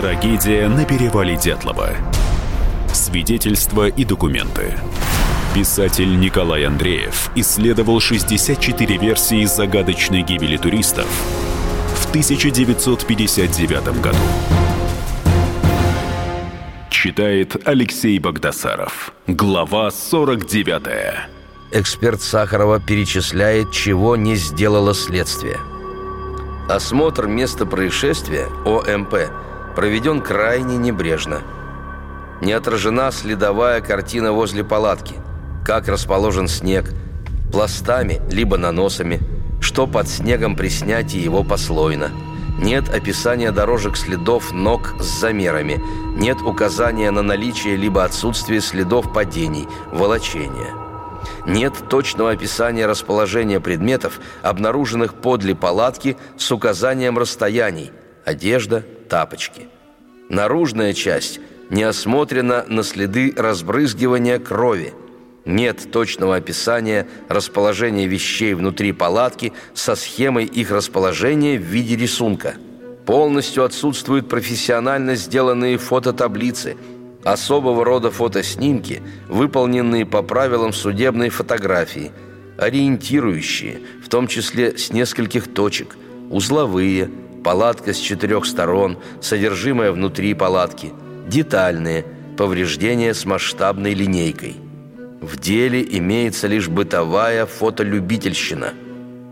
Трагедия на перевале Дятлова. Свидетельства и документы. Писатель Николай Андреев исследовал 64 версии загадочной гибели туристов в 1959 году. Читает Алексей Богдасаров. Глава 49. Эксперт Сахарова перечисляет, чего не сделало следствие. Осмотр места происшествия, ОМП, проведен крайне небрежно. Не отражена следовая картина возле палатки, как расположен снег, пластами либо наносами, что под снегом при снятии его послойно. Нет описания дорожек следов ног с замерами, нет указания на наличие либо отсутствие следов падений, волочения. Нет точного описания расположения предметов, обнаруженных подле палатки с указанием расстояний – одежда, тапочки. Наружная часть не осмотрена на следы разбрызгивания крови. Нет точного описания расположения вещей внутри палатки со схемой их расположения в виде рисунка. Полностью отсутствуют профессионально сделанные фототаблицы – особого рода фотоснимки, выполненные по правилам судебной фотографии, ориентирующие, в том числе с нескольких точек, узловые, палатка с четырех сторон, содержимое внутри палатки, детальные, повреждения с масштабной линейкой. В деле имеется лишь бытовая фотолюбительщина.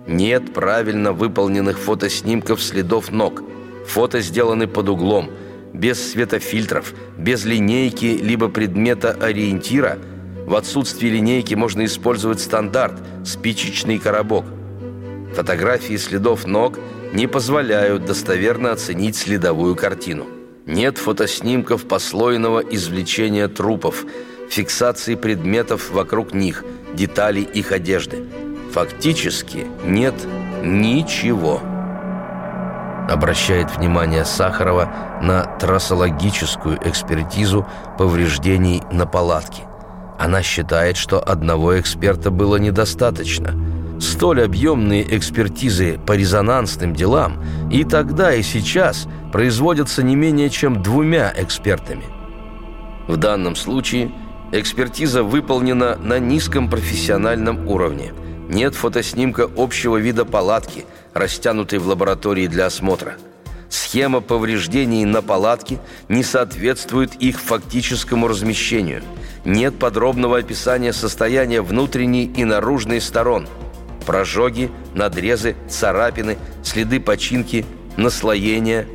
Нет правильно выполненных фотоснимков следов ног. Фото сделаны под углом – без светофильтров, без линейки либо предмета ориентира, в отсутствии линейки можно использовать стандарт – спичечный коробок. Фотографии следов ног не позволяют достоверно оценить следовую картину. Нет фотоснимков послойного извлечения трупов, фиксации предметов вокруг них, деталей их одежды. Фактически нет ничего обращает внимание Сахарова на трассологическую экспертизу повреждений на палатке. Она считает, что одного эксперта было недостаточно. Столь объемные экспертизы по резонансным делам и тогда, и сейчас производятся не менее чем двумя экспертами. В данном случае экспертиза выполнена на низком профессиональном уровне. Нет фотоснимка общего вида палатки – растянутой в лаборатории для осмотра. Схема повреждений на палатке не соответствует их фактическому размещению. Нет подробного описания состояния внутренней и наружной сторон. Прожоги, надрезы, царапины, следы починки, наслоения,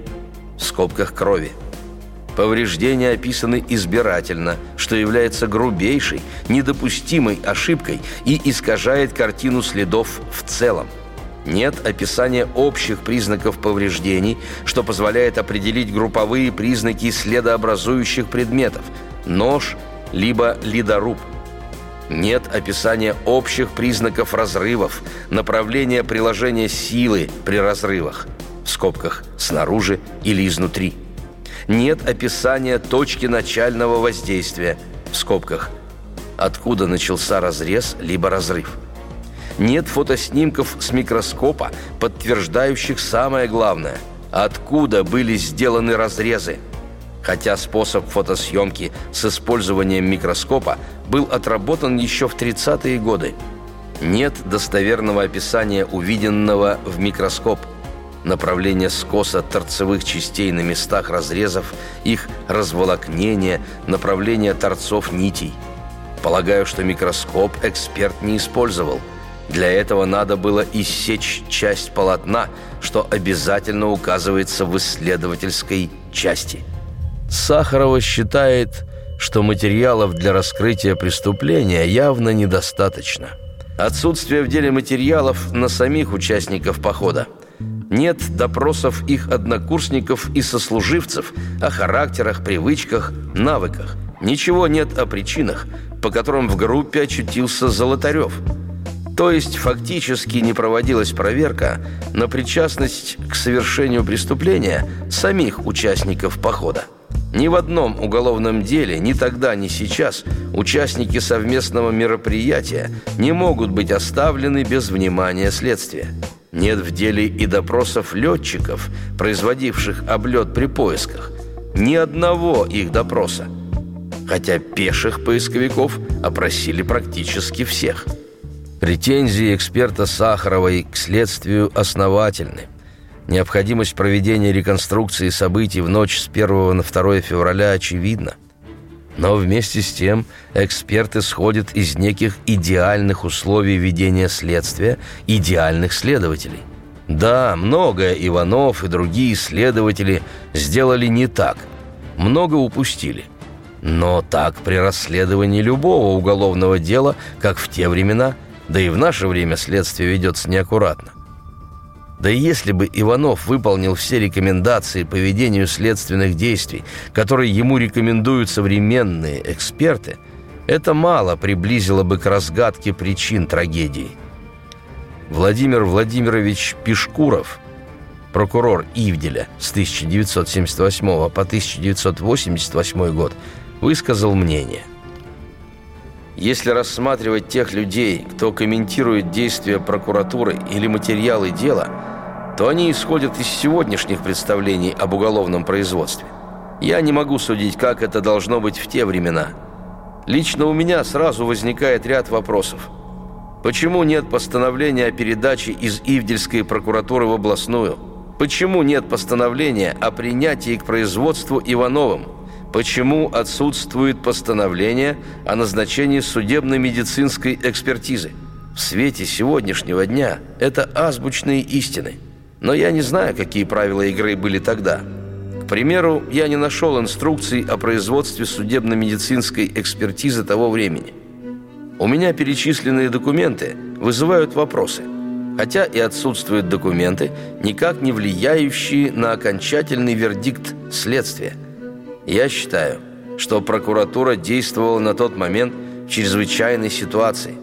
в скобках крови. Повреждения описаны избирательно, что является грубейшей, недопустимой ошибкой и искажает картину следов в целом. Нет описания общих признаков повреждений, что позволяет определить групповые признаки следообразующих предметов – нож либо ледоруб. Нет описания общих признаков разрывов, направления приложения силы при разрывах – в скобках «снаружи» или «изнутри». Нет описания точки начального воздействия – в скобках «откуда начался разрез либо разрыв». Нет фотоснимков с микроскопа, подтверждающих самое главное – откуда были сделаны разрезы. Хотя способ фотосъемки с использованием микроскопа был отработан еще в 30-е годы. Нет достоверного описания увиденного в микроскоп – направление скоса торцевых частей на местах разрезов, их разволокнение, направление торцов нитей. Полагаю, что микроскоп эксперт не использовал – для этого надо было иссечь часть полотна, что обязательно указывается в исследовательской части. Сахарова считает, что материалов для раскрытия преступления явно недостаточно. Отсутствие в деле материалов на самих участников похода. Нет допросов их однокурсников и сослуживцев о характерах, привычках, навыках. Ничего нет о причинах, по которым в группе очутился Золотарев – то есть фактически не проводилась проверка на причастность к совершению преступления самих участников похода. Ни в одном уголовном деле, ни тогда, ни сейчас участники совместного мероприятия не могут быть оставлены без внимания следствия. Нет в деле и допросов летчиков, производивших облет при поисках. Ни одного их допроса. Хотя пеших поисковиков опросили практически всех. Претензии эксперта Сахаровой к следствию основательны. Необходимость проведения реконструкции событий в ночь с 1 на 2 февраля очевидна. Но вместе с тем эксперты сходят из неких идеальных условий ведения следствия, идеальных следователей. Да, многое Иванов и другие следователи сделали не так, много упустили. Но так при расследовании любого уголовного дела, как в те времена, да и в наше время следствие ведется неаккуратно. Да и если бы Иванов выполнил все рекомендации по ведению следственных действий, которые ему рекомендуют современные эксперты, это мало приблизило бы к разгадке причин трагедии. Владимир Владимирович Пешкуров, прокурор Ивделя с 1978 по 1988 год, высказал мнение. Если рассматривать тех людей, кто комментирует действия прокуратуры или материалы дела – то они исходят из сегодняшних представлений об уголовном производстве. Я не могу судить, как это должно быть в те времена. Лично у меня сразу возникает ряд вопросов. Почему нет постановления о передаче из Ивдельской прокуратуры в областную? Почему нет постановления о принятии к производству Ивановым? Почему отсутствует постановление о назначении судебно-медицинской экспертизы? В свете сегодняшнего дня это азбучные истины – но я не знаю, какие правила игры были тогда. К примеру, я не нашел инструкций о производстве судебно-медицинской экспертизы того времени. У меня перечисленные документы вызывают вопросы, хотя и отсутствуют документы, никак не влияющие на окончательный вердикт следствия. Я считаю, что прокуратура действовала на тот момент в чрезвычайной ситуации,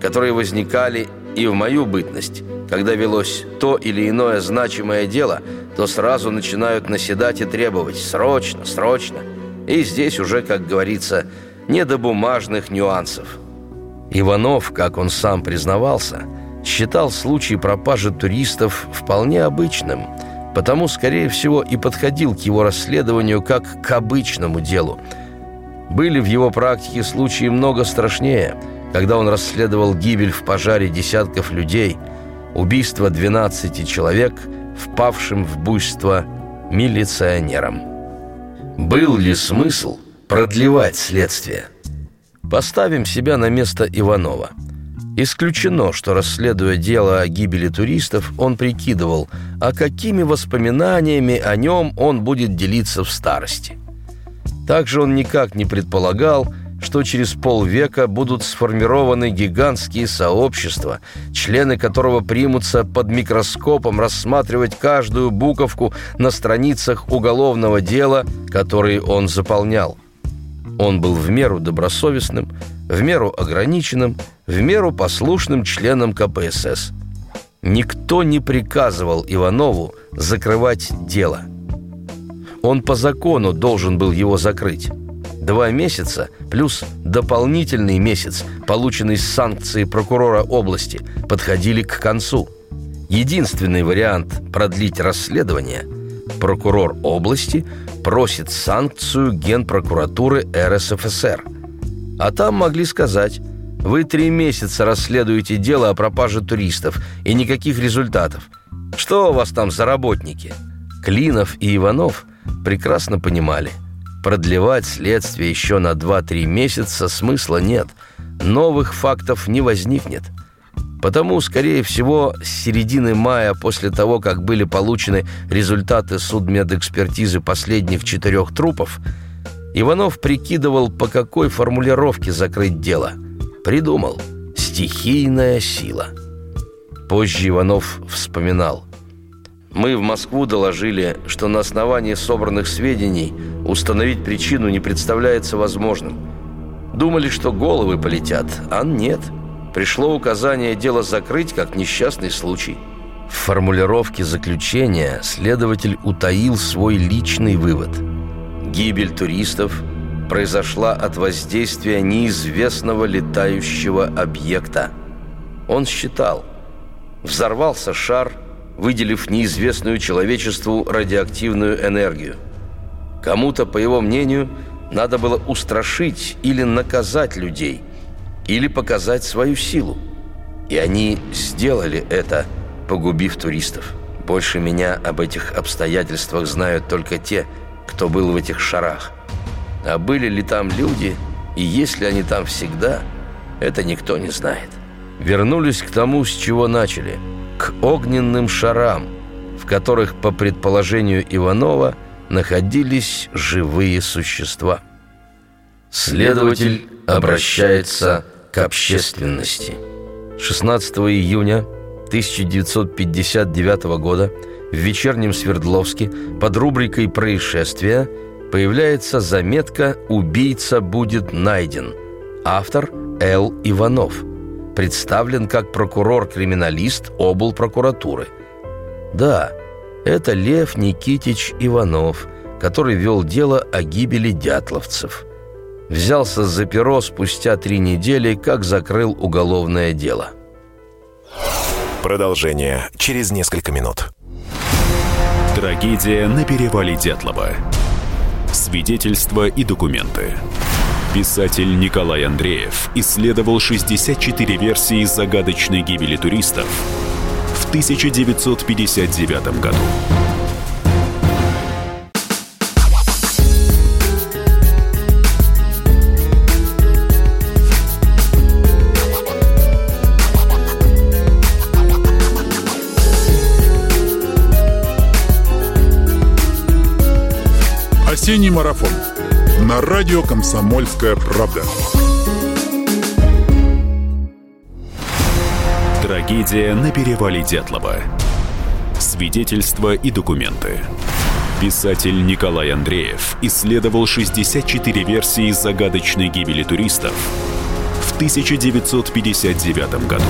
которые возникали и в мою бытность – когда велось то или иное значимое дело, то сразу начинают наседать и требовать «срочно, срочно». И здесь уже, как говорится, не до бумажных нюансов. Иванов, как он сам признавался, считал случай пропажи туристов вполне обычным, потому, скорее всего, и подходил к его расследованию как к обычному делу. Были в его практике случаи много страшнее, когда он расследовал гибель в пожаре десятков людей – убийство 12 человек, впавшим в буйство милиционером. Был ли смысл продлевать следствие? Поставим себя на место Иванова. Исключено, что, расследуя дело о гибели туристов, он прикидывал, а какими воспоминаниями о нем он будет делиться в старости. Также он никак не предполагал, что через полвека будут сформированы гигантские сообщества, члены которого примутся под микроскопом рассматривать каждую буковку на страницах уголовного дела, которые он заполнял. Он был в меру добросовестным, в меру ограниченным, в меру послушным членом КПСС. Никто не приказывал Иванову закрывать дело. Он по закону должен был его закрыть. Два месяца плюс дополнительный месяц, полученный с санкции прокурора области, подходили к концу. Единственный вариант продлить расследование – прокурор области просит санкцию Генпрокуратуры РСФСР. А там могли сказать – вы три месяца расследуете дело о пропаже туристов и никаких результатов. Что у вас там за работники? Клинов и Иванов прекрасно понимали – Продлевать следствие еще на 2-3 месяца смысла нет. Новых фактов не возникнет. Потому, скорее всего, с середины мая, после того, как были получены результаты судмедэкспертизы последних четырех трупов, Иванов прикидывал, по какой формулировке закрыть дело. Придумал «стихийная сила». Позже Иванов вспоминал. Мы в Москву доложили, что на основании собранных сведений установить причину не представляется возможным. Думали, что головы полетят, а нет. Пришло указание дело закрыть как несчастный случай. В формулировке заключения следователь утаил свой личный вывод. Гибель туристов произошла от воздействия неизвестного летающего объекта. Он считал, взорвался шар – выделив неизвестную человечеству радиоактивную энергию. Кому-то, по его мнению, надо было устрашить или наказать людей, или показать свою силу. И они сделали это, погубив туристов. Больше меня об этих обстоятельствах знают только те, кто был в этих шарах. А были ли там люди, и есть ли они там всегда, это никто не знает. Вернулись к тому, с чего начали, к огненным шарам, в которых, по предположению Иванова, находились живые существа. Следователь обращается к общественности. 16 июня 1959 года в вечернем Свердловске под рубрикой «Происшествия» появляется заметка «Убийца будет найден». Автор Л. Иванов. Представлен как прокурор-криминалист обл. прокуратуры. Да, это Лев Никитич Иванов, который вел дело о гибели дятловцев. Взялся за перо спустя три недели, как закрыл уголовное дело. Продолжение через несколько минут. Трагедия на перевале Дятлова. Свидетельства и документы. Писатель Николай Андреев исследовал 64 версии загадочной гибели туристов в 1959 году. Осенний марафон на радио «Комсомольская правда». Трагедия на перевале Дятлова. Свидетельства и документы. Писатель Николай Андреев исследовал 64 версии загадочной гибели туристов в 1959 году.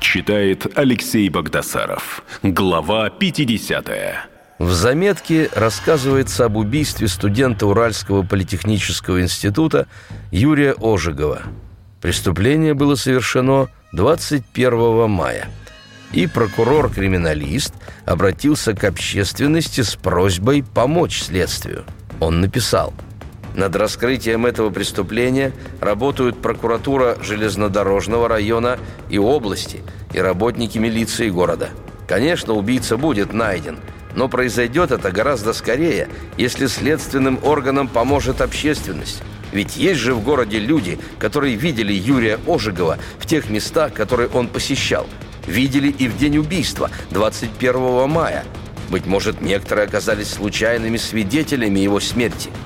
Читает Алексей Богдасаров. Глава 50. В заметке рассказывается об убийстве студента Уральского политехнического института Юрия Ожегова. Преступление было совершено 21 мая. И прокурор-криминалист обратился к общественности с просьбой помочь следствию. Он написал «Над раскрытием этого преступления работают прокуратура железнодорожного района и области и работники милиции города. Конечно, убийца будет найден – но произойдет это гораздо скорее, если следственным органам поможет общественность. Ведь есть же в городе люди, которые видели Юрия Ожегова в тех местах, которые он посещал. Видели и в день убийства, 21 мая. Быть может, некоторые оказались случайными свидетелями его смерти –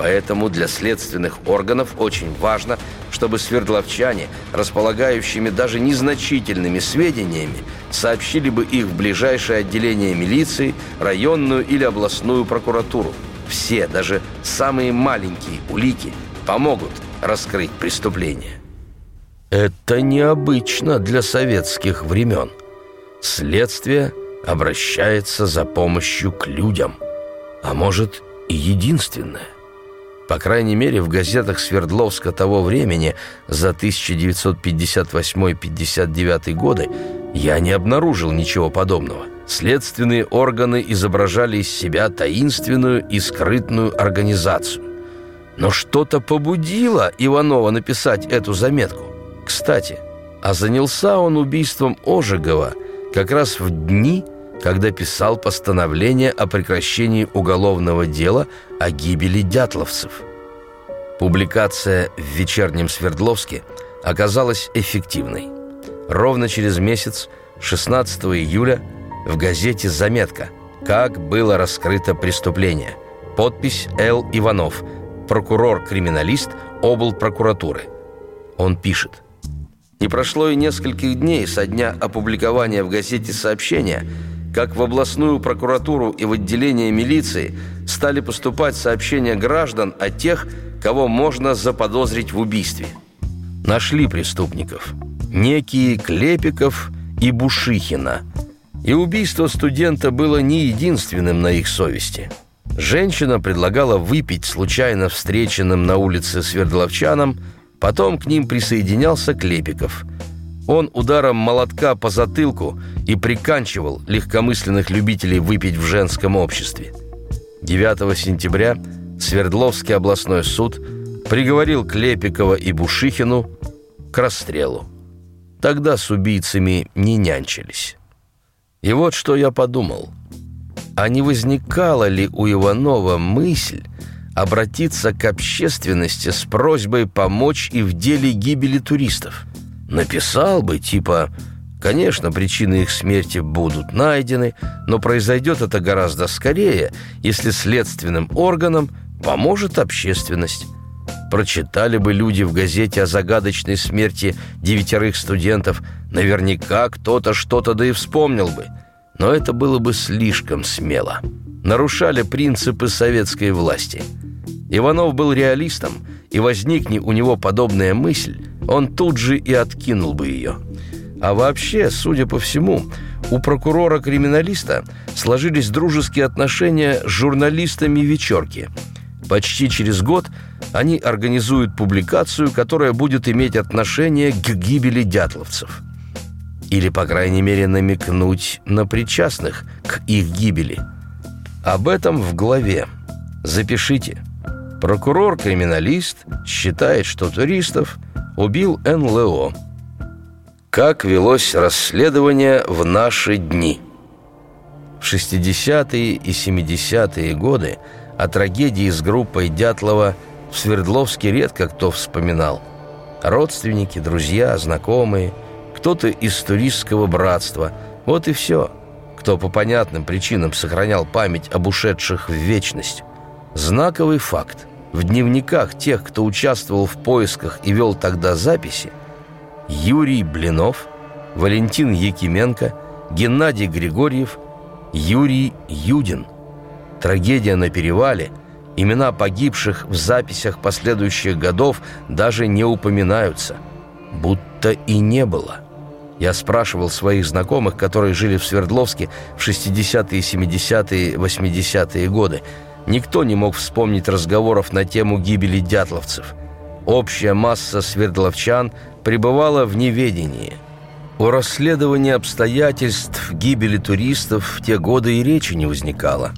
Поэтому для следственных органов очень важно, чтобы свердловчане, располагающими даже незначительными сведениями, сообщили бы их в ближайшее отделение милиции, районную или областную прокуратуру. Все, даже самые маленькие улики, помогут раскрыть преступление. Это необычно для советских времен. Следствие обращается за помощью к людям, а может и единственное. По крайней мере, в газетах Свердловска того времени за 1958-59 годы я не обнаружил ничего подобного. Следственные органы изображали из себя таинственную и скрытную организацию. Но что-то побудило Иванова написать эту заметку. Кстати, а занялся он убийством Ожегова как раз в дни, когда писал постановление о прекращении уголовного дела о гибели дятловцев. Публикация в «Вечернем Свердловске» оказалась эффективной. Ровно через месяц, 16 июля, в газете «Заметка» «Как было раскрыто преступление». Подпись Л. Иванов, прокурор-криминалист обл. прокуратуры. Он пишет – не прошло и нескольких дней со дня опубликования в газете сообщения, как в областную прокуратуру и в отделение милиции стали поступать сообщения граждан о тех, кого можно заподозрить в убийстве. Нашли преступников. Некие Клепиков и Бушихина. И убийство студента было не единственным на их совести. Женщина предлагала выпить случайно встреченным на улице свердловчанам – Потом к ним присоединялся Клепиков. Он ударом молотка по затылку и приканчивал легкомысленных любителей выпить в женском обществе – 9 сентября Свердловский областной суд приговорил Клепикова и Бушихину к расстрелу. Тогда с убийцами не нянчились. И вот что я подумал. А не возникала ли у Иванова мысль обратиться к общественности с просьбой помочь и в деле гибели туристов? Написал бы, типа Конечно, причины их смерти будут найдены, но произойдет это гораздо скорее, если следственным органам поможет общественность. Прочитали бы люди в газете о загадочной смерти девятерых студентов, наверняка кто-то что-то да и вспомнил бы. Но это было бы слишком смело. Нарушали принципы советской власти. Иванов был реалистом, и возникни у него подобная мысль, он тут же и откинул бы ее – а вообще, судя по всему, у прокурора-криминалиста сложились дружеские отношения с журналистами вечерки. Почти через год они организуют публикацию, которая будет иметь отношение к гибели дятловцев. Или, по крайней мере, намекнуть на причастных к их гибели. Об этом в главе. Запишите. Прокурор-криминалист считает, что туристов убил НЛО – как велось расследование в наши дни? В 60-е и 70-е годы о трагедии с группой Дятлова в Свердловске редко кто вспоминал. Родственники, друзья, знакомые, кто-то из туристского братства. Вот и все. Кто по понятным причинам сохранял память об ушедших в вечность. Знаковый факт. В дневниках тех, кто участвовал в поисках и вел тогда записи, Юрий Блинов, Валентин Якименко, Геннадий Григорьев, Юрий Юдин. Трагедия на перевале, имена погибших в записях последующих годов даже не упоминаются. Будто и не было. Я спрашивал своих знакомых, которые жили в Свердловске в 60-е, 70-е, 80-е годы. Никто не мог вспомнить разговоров на тему гибели дятловцев. Общая масса свердловчан – пребывала в неведении. О расследовании обстоятельств гибели туристов в те годы и речи не возникало.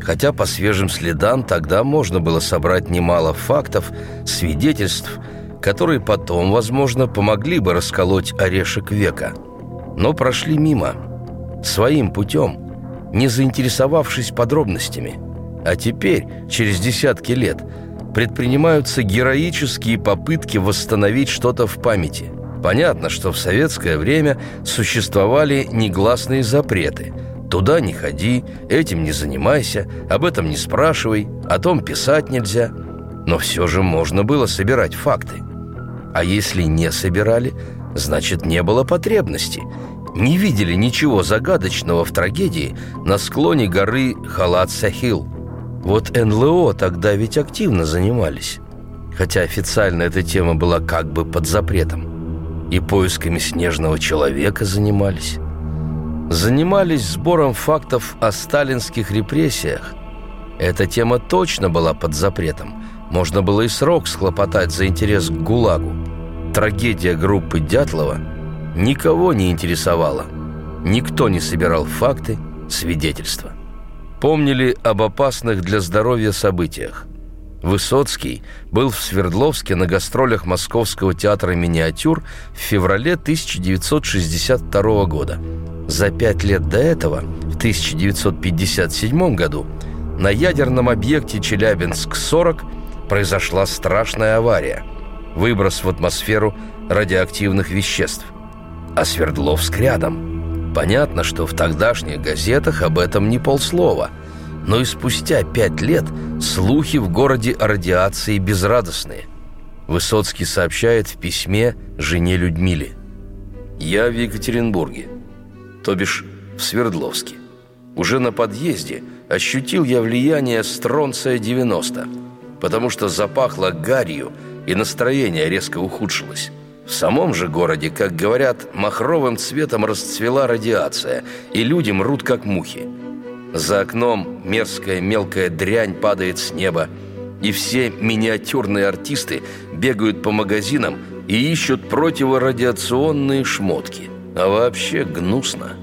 Хотя по свежим следам тогда можно было собрать немало фактов, свидетельств, которые потом, возможно, помогли бы расколоть орешек века. Но прошли мимо, своим путем, не заинтересовавшись подробностями. А теперь, через десятки лет – предпринимаются героические попытки восстановить что-то в памяти. Понятно, что в советское время существовали негласные запреты. Туда не ходи, этим не занимайся, об этом не спрашивай, о том писать нельзя. Но все же можно было собирать факты. А если не собирали, значит не было потребности. Не видели ничего загадочного в трагедии на склоне горы Халат-Сахил – вот НЛО тогда ведь активно занимались, хотя официально эта тема была как бы под запретом. И поисками снежного человека занимались. Занимались сбором фактов о сталинских репрессиях. Эта тема точно была под запретом. Можно было и срок схлопотать за интерес к ГУЛАГу. Трагедия группы Дятлова никого не интересовала. Никто не собирал факты, свидетельства помнили об опасных для здоровья событиях. Высоцкий был в Свердловске на гастролях Московского театра миниатюр в феврале 1962 года. За пять лет до этого, в 1957 году, на ядерном объекте Челябинск-40 произошла страшная авария – выброс в атмосферу радиоактивных веществ. А Свердловск рядом – Понятно, что в тогдашних газетах об этом не полслова. Но и спустя пять лет слухи в городе о радиации безрадостные. Высоцкий сообщает в письме жене Людмиле. «Я в Екатеринбурге, то бишь в Свердловске. Уже на подъезде ощутил я влияние стронция-90, потому что запахло гарью, и настроение резко ухудшилось». В самом же городе, как говорят, махровым цветом расцвела радиация, и люди мрут как мухи. За окном мерзкая мелкая дрянь падает с неба, и все миниатюрные артисты бегают по магазинам и ищут противорадиационные шмотки. А вообще гнусно.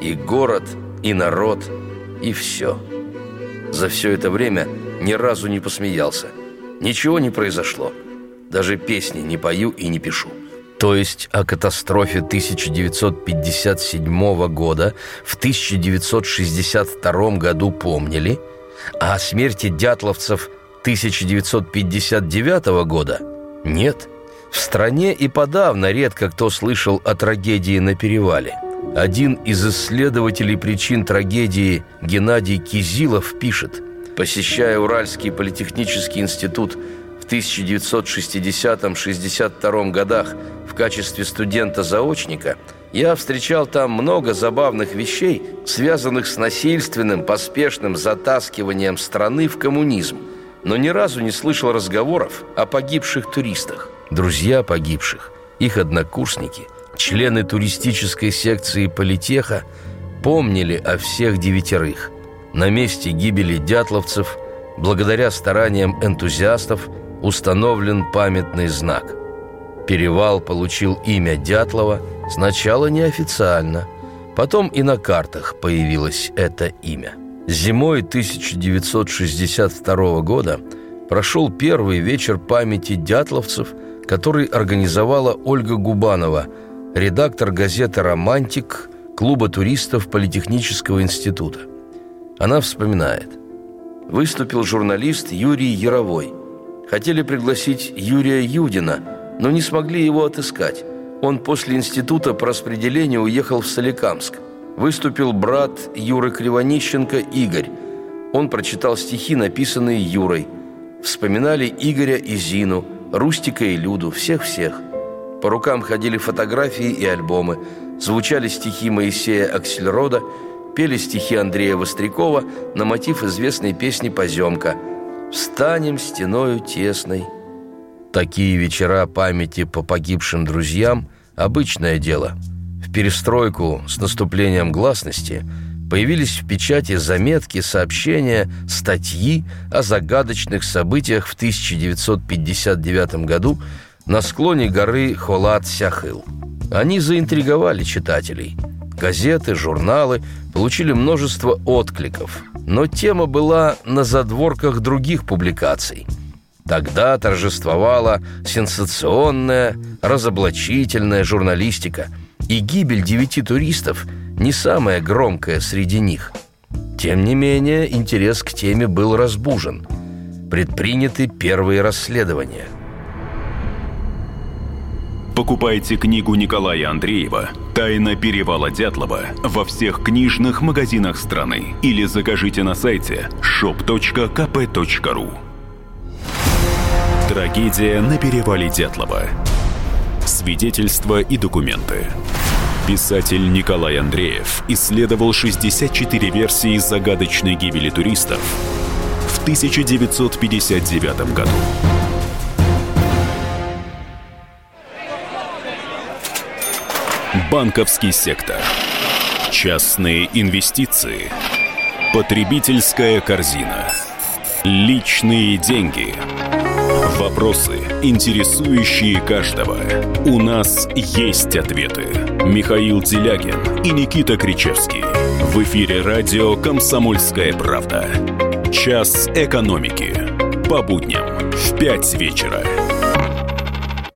И город, и народ, и все. за все это время ни разу не посмеялся. Ничего не произошло. Даже песни не пою и не пишу. То есть о катастрофе 1957 года в 1962 году помнили, а о смерти дятловцев 1959 года нет. В стране и подавно редко кто слышал о трагедии на перевале. Один из исследователей причин трагедии Геннадий Кизилов пишет, посещая Уральский политехнический институт в 1960-62 годах в качестве студента-заочника, я встречал там много забавных вещей, связанных с насильственным, поспешным затаскиванием страны в коммунизм, но ни разу не слышал разговоров о погибших туристах. Друзья погибших, их однокурсники, члены туристической секции политеха помнили о всех девятерых. На месте гибели дятловцев, благодаря стараниям энтузиастов, установлен памятный знак. Перевал получил имя Дятлова сначала неофициально, потом и на картах появилось это имя. Зимой 1962 года прошел первый вечер памяти дятловцев, который организовала Ольга Губанова, редактор газеты «Романтик» Клуба туристов Политехнического института. Она вспоминает. Выступил журналист Юрий Яровой – Хотели пригласить Юрия Юдина, но не смогли его отыскать. Он после института по распределению уехал в Соликамск. Выступил брат Юры Кривонищенко Игорь. Он прочитал стихи, написанные Юрой. Вспоминали Игоря и Зину, Рустика и Люду, всех-всех. По рукам ходили фотографии и альбомы. Звучали стихи Моисея Аксельрода, пели стихи Андрея Вострякова на мотив известной песни «Поземка». Встанем стеною тесной. Такие вечера памяти по погибшим друзьям – обычное дело. В перестройку с наступлением гласности появились в печати заметки, сообщения, статьи о загадочных событиях в 1959 году на склоне горы Холат-Сяхыл. Они заинтриговали читателей. Газеты, журналы получили множество откликов – но тема была на задворках других публикаций. Тогда торжествовала сенсационная, разоблачительная журналистика, и гибель девяти туристов не самая громкая среди них. Тем не менее, интерес к теме был разбужен. Предприняты первые расследования – Покупайте книгу Николая Андреева «Тайна перевала Дятлова» во всех книжных магазинах страны или закажите на сайте shop.kp.ru Трагедия на перевале Дятлова. Свидетельства и документы. Писатель Николай Андреев исследовал 64 версии загадочной гибели туристов в 1959 году. Банковский сектор. Частные инвестиции. Потребительская корзина. Личные деньги. Вопросы, интересующие каждого. У нас есть ответы. Михаил Делягин и Никита Кричевский. В эфире радио «Комсомольская правда». Час экономики. По будням в 5 вечера.